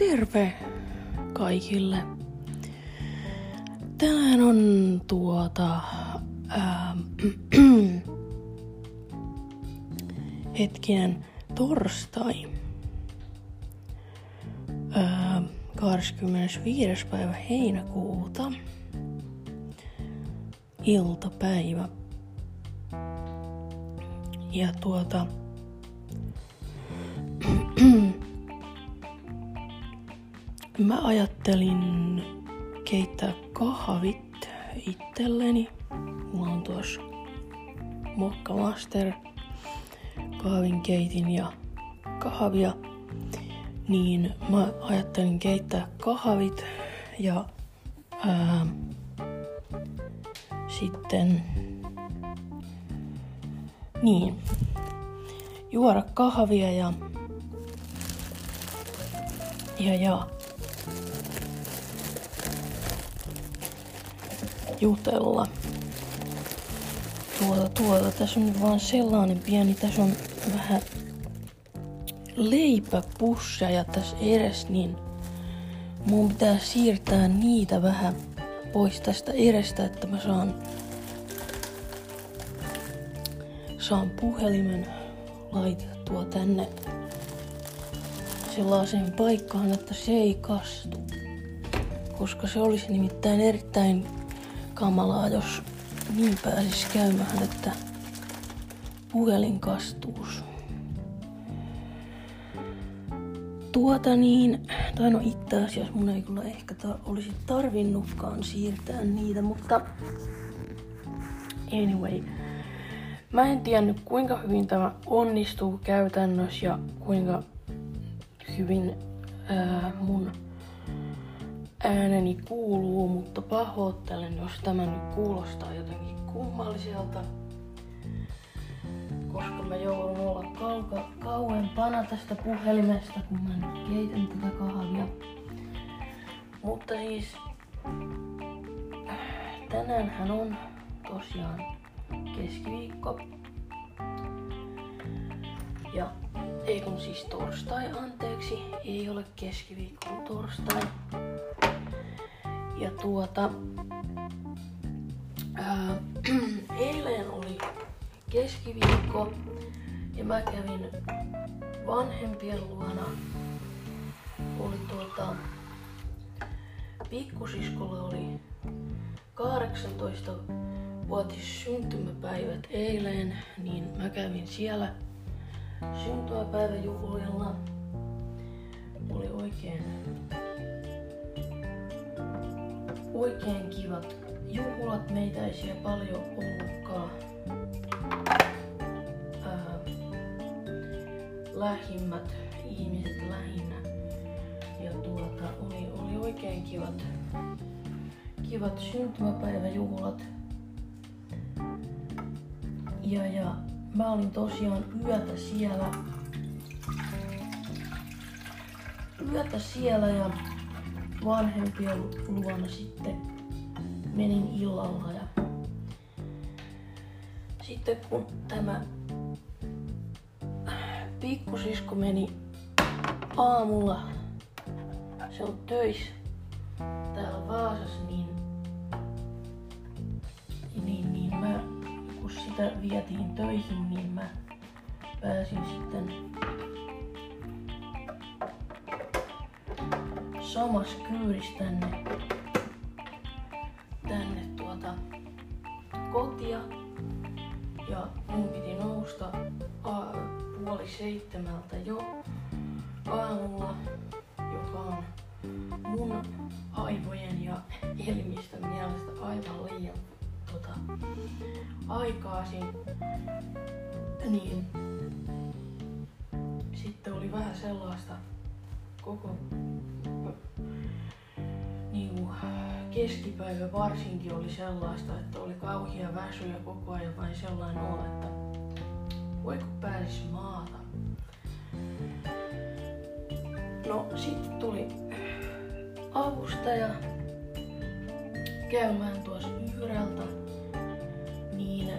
terve kaikille. Tänään on tuota... Ää, hetkinen torstai. Ää, 25. päivä heinäkuuta. Iltapäivä. Ja tuota... Mä ajattelin keittää kahvit itselleni. Mulla on tuossa Mokka Master kahvin keitin ja kahvia. Niin mä ajattelin keittää kahvit ja ää, sitten niin, juoda kahvia ja ja ja jutella. Tuota, tuota, tässä on vaan sellainen pieni, tässä on vähän leipäpusseja tässä edes, niin mun pitää siirtää niitä vähän pois tästä edestä, että mä saan, saan puhelimen laitettua tänne sellaiseen paikkaan, että se ei kastu. Koska se olisi nimittäin erittäin kamalaa, jos niin pääsis käymään, että puhelin kastuus. Tuota niin, tai no itse asiassa mun ei kyllä ehkä ta- olisi tarvinnutkaan siirtää niitä, mutta anyway. Mä en tiennyt kuinka hyvin tämä onnistuu käytännössä ja kuinka hyvin ää, mun ääneni kuuluu, mutta pahoittelen, jos tämä nyt kuulostaa jotenkin kummalliselta. Koska mä joudun olla kauka, kauempana tästä puhelimesta, kun mä nyt keitän tätä kahvia. Mutta siis tänäänhän on tosiaan keskiviikko. Ja ei kun siis torstai, anteeksi, ei ole keskiviikko, torstai. Ja tuota, ää, eilen oli keskiviikko ja mä kävin vanhempien luona. Oli tuota, pikkusiskolle oli 18 vuotis syntymäpäivät eilen, niin mä kävin siellä syntymäpäiväjuhlilla. Oli oikein oikein kivat juhlat. Meitä ei siellä paljon ollutkaan. Ää, lähimmät ihmiset lähinnä. Ja tuota, oli, oli oikein kivat, kivat syntymäpäiväjuhlat. Ja, ja mä olin tosiaan yötä siellä. Yötä siellä ja vanhempien luona sitten menin illalla ja sitten kun tämä pikkusisko meni aamulla, se on töissä täällä Vaasassa, niin, niin, sitä vietiin töihin, niin mä pääsin sitten samassa kyydissä tänne, oli vähän sellaista koko niin keskipäivä varsinkin oli sellaista, että oli kauhia väsyjä koko ajan vain sellainen olo, että voiko pääsis maata. No sitten tuli avustaja käymään tuossa yhdeltä, niin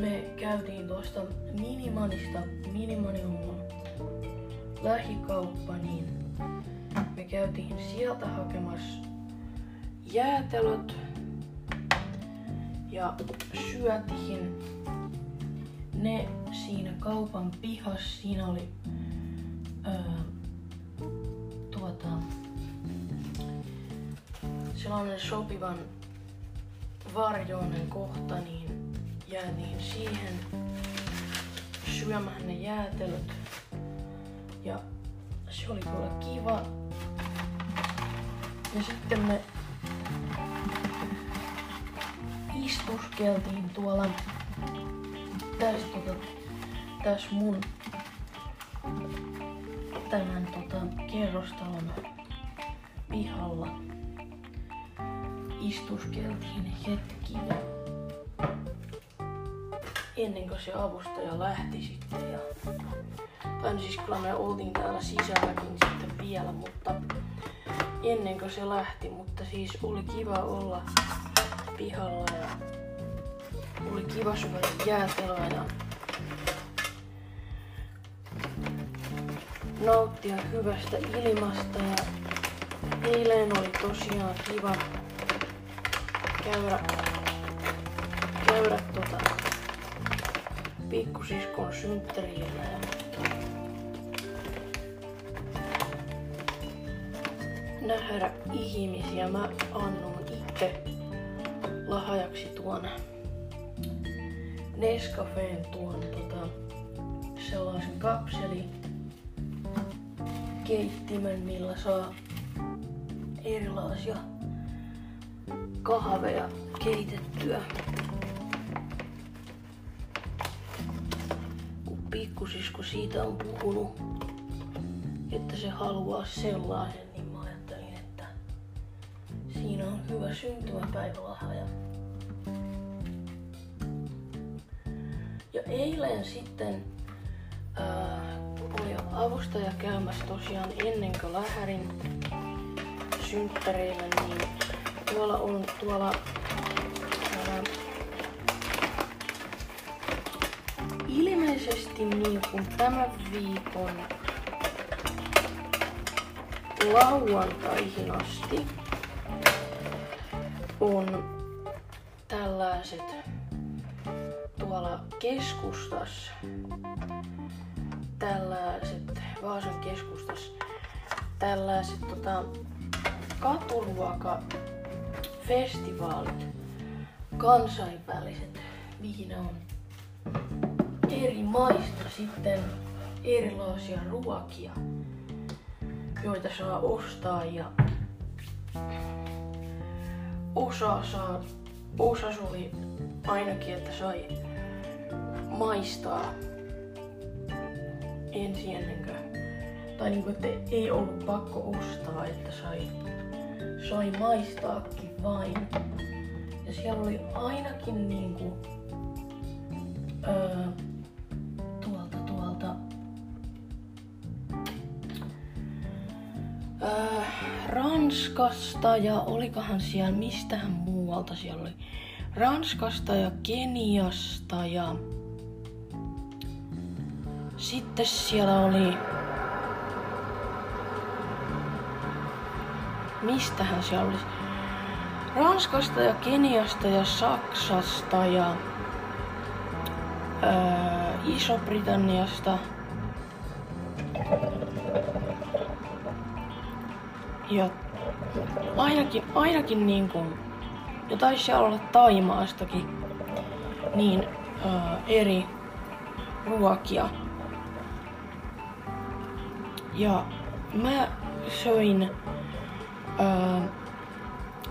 me käytiin tuosta Minimanista, Minimani on lähikauppa, niin me käytiin sieltä hakemassa jäätelöt ja syötiin ne siinä kaupan pihassa. Siinä oli öö, tuota, sellainen sopivan varjoinen kohta, niin jäätiin siihen syömään ne jäätelöt. Ja se oli kyllä kiva. Ja sitten me istuskeltiin tuolla tässä, tota, tässä mun tämän tota, kerrostalon pihalla. Istuskeltiin hetki ennen kuin se avustaja lähti sitten. Ja, tai siis kyllä me oltiin täällä sisälläkin sitten vielä, mutta ennen kuin se lähti, mutta siis oli kiva olla pihalla ja oli kiva syödä jäätelöä nauttia hyvästä ilmasta ja eilen oli tosiaan kiva käydä, käydä tota pikkusiskon synttärillä ja nähdä ihmisiä. Mä annoin itse lahjaksi tuon Nescafeen tuon tota, sellaisen kapseli keittimen, millä saa erilaisia kahveja keitettyä. Kun pikkusisko siitä on puhunut, että se haluaa sellaisen, niin siinä on hyvä syntymäpäivälahja. Ja eilen sitten ää, oli avustaja käymässä tosiaan ennen kuin lähdin synttäreille, niin tuolla on tuolla ää, ilmeisesti niin kuin tämän viikon lauantaihin asti on tällaiset tuolla keskustassa, tällaiset Vaasan keskustassa, tällaiset tota, katuruokafestivaalit, kansainväliset, mihin on? Eri maista sitten erilaisia ruokia, joita saa ostaa ja osa saa, osa oli ainakin, että sai maistaa ensin ennen kuin, tai niinku, että ei ollut pakko ostaa, että sai, sai maistaakin vain. Ja siellä oli ainakin niinku, öö, tuolta, tuolta, öö, Ranskasta ja olikohan siellä mistähän muualta siellä oli. Ranskasta ja Keniasta ja sitten siellä oli... Mistähän siellä oli? Ranskasta ja Keniasta ja Saksasta ja ää, Iso-Britanniasta. Ja ainakin, ainakin niin kuin, ja taisi olla Taimaastakin, niin ää, eri ruokia. Ja mä söin ää,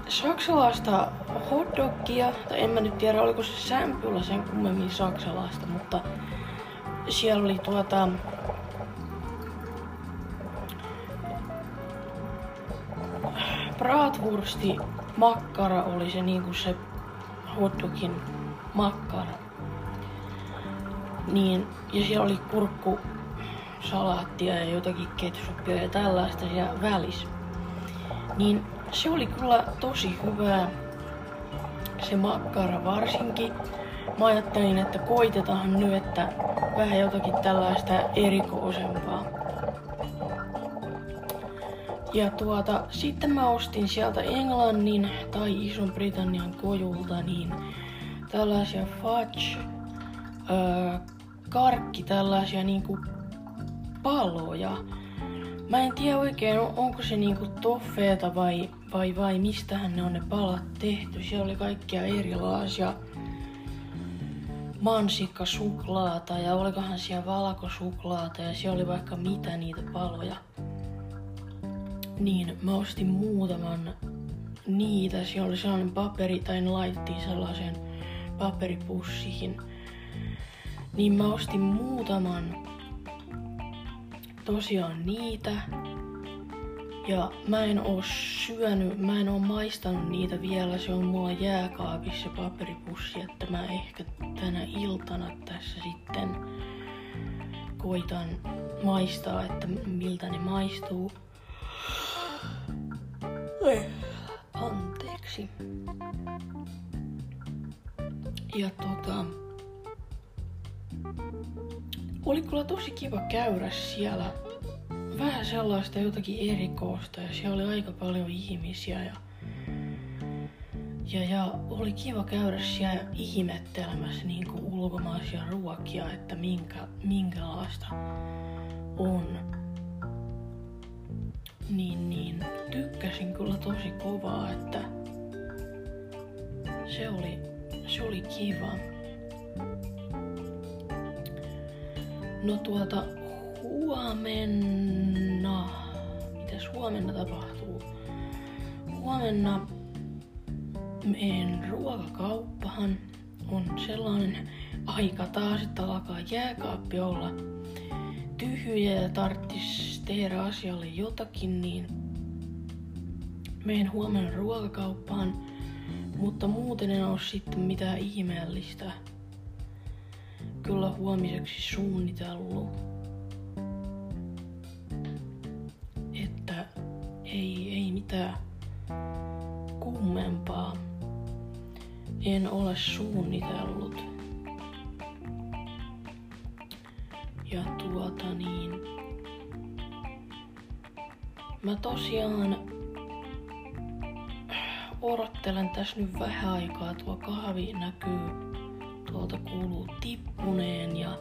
saksalaista hotdogia, tai en mä nyt tiedä oliko se sämpylä sen kummemmin saksalaista, mutta siellä oli tuota bratwursti makkara oli se niinku se hotdogin makkara. Niin, ja siellä oli kurkku salaattia ja jotakin ketsuppia ja tällaista siellä välissä. Niin se oli kyllä tosi hyvää, se makkara varsinkin. Mä ajattelin, että koitetaan nyt, että vähän jotakin tällaista erikoisempaa. Ja tuota, sitten mä ostin sieltä Englannin tai Ison Britannian kojulta niin tällaisia fudge, öö, karkki, tällaisia niinku paloja. Mä en tiedä oikein, onko se niinku toffeeta vai, vai, vai mistähän ne on ne palat tehty. Siellä oli kaikkia erilaisia mansikkasuklaata ja olikohan siellä valkosuklaata ja siellä oli vaikka mitä niitä paloja. Niin mä ostin muutaman niitä. Siellä oli sellainen paperi, tai ne laitettiin sellaiseen paperipussiin. Niin mä ostin muutaman tosiaan niitä. Ja mä en oo syönyt, mä en oo maistanut niitä vielä, se on mulla jääkaapissa paperipussi, että mä ehkä tänä iltana tässä sitten koitan maistaa, että miltä ne maistuu. Anteeksi. Ja tota... Oli kyllä tosi kiva käydä siellä. Vähän sellaista jotakin erikoista ja siellä oli aika paljon ihmisiä ja ja, ja oli kiva käydä siellä ihmettelemässä niin ulkomaisia ruokia, että minkä, minkälaista on. Niin, niin tykkäsin kyllä tosi kovaa, että se oli, se oli kiva. No tuota, huomenna, mitäs huomenna tapahtuu? Huomenna meidän ruokakauppahan on sellainen aika taas, että alkaa jääkaappi olla tyhjä ja tarttis tehdä asialle jotakin, niin menen huomenna ruokakauppaan, mutta muuten en ole sitten mitään ihmeellistä kyllä huomiseksi suunnitellut. Että ei, ei mitään kummempaa en ole suunnitellut. Ja tuota niin, mä tosiaan odottelen tässä nyt vähän aikaa. Tuo kahvi näkyy tuolta kuuluu tippuneen ja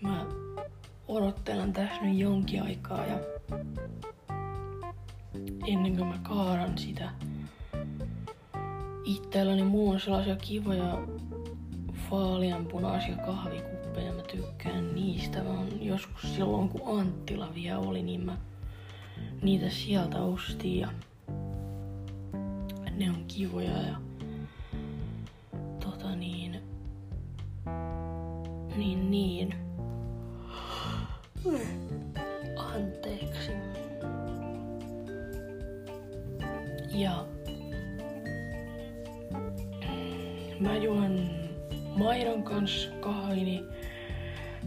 mä odottelen tässä nyt jonkin aikaa ja ennen kuin mä kaaran sitä itselläni mulla on sellaisia kivoja vaaleanpunaisia kahvikuppeja. Mä tykkään niistä. On joskus silloin kun Anttila vielä oli, niin mä niitä sieltä ostin ja ne on kivoja ja tota niin niin niin. Anteeksi. Ja mä juon maidon kanssa kahvini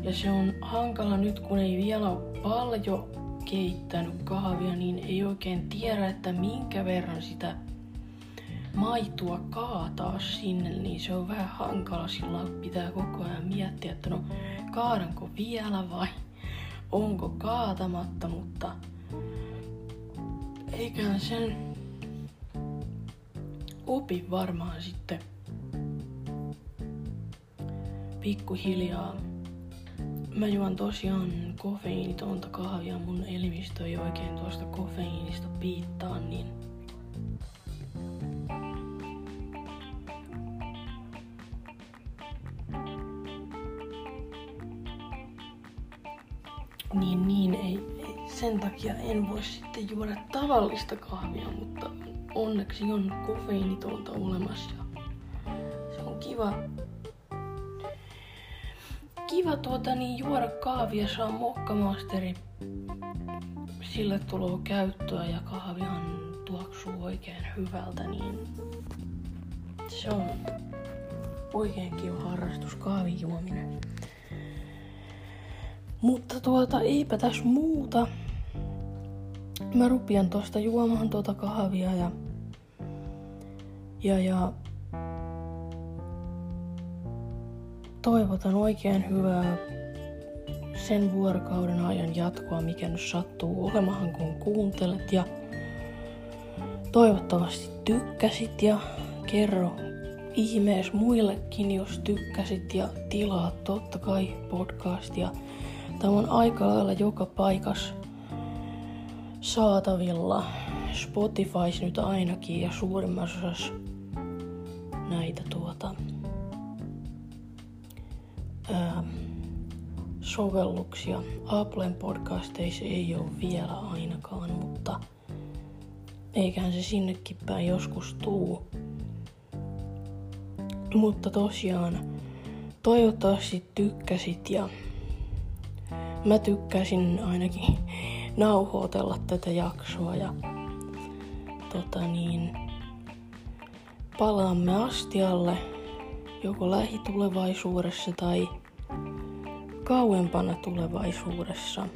ja se on hankala nyt kun ei vielä ole paljon keittänyt kahvia, niin ei oikein tiedä, että minkä verran sitä maitoa kaataa sinne, niin se on vähän hankala. Sillä pitää koko ajan miettiä, että no kaadanko vielä vai onko kaatamatta, mutta eiköhän sen opi varmaan sitten pikkuhiljaa. Mä juon tosiaan kofeiinitonta kahvia, mun elimistö ei oikein tuosta kofeiinista piittaa, niin niin, niin ei, ei, sen takia en voi sitten juoda tavallista kahvia, mutta onneksi on kofeiinitonta olemassa. Se on kiva kiva tuota, niin juoda kahvia, saa mokkamasteri. Sille tulee käyttöä ja kahvihan tuoksuu oikein hyvältä, niin se on oikein kiva harrastus kahvin juominen. Mutta tuota, eipä tässä muuta. Mä rupian tosta juomaan tuota kahvia ja, ja, ja toivotan oikein hyvää sen vuorokauden ajan jatkoa, mikä nyt sattuu olemahan kun kuuntelet ja toivottavasti tykkäsit ja kerro ihmees muillekin, jos tykkäsit ja tilaa totta kai podcastia. Tämä on aika lailla joka paikas saatavilla. Spotifys nyt ainakin ja suurimmassa osassa näitä tuota, ää, sovelluksia. Applen podcasteissa ei ole vielä ainakaan, mutta eiköhän se sinnekin päin joskus tuu. Mutta tosiaan, toivottavasti tykkäsit ja mä tykkäsin ainakin nauhoitella tätä jaksoa ja tota niin, palaamme astialle joko lähitulevaisuudessa tai kauempana tulevaisuudessa.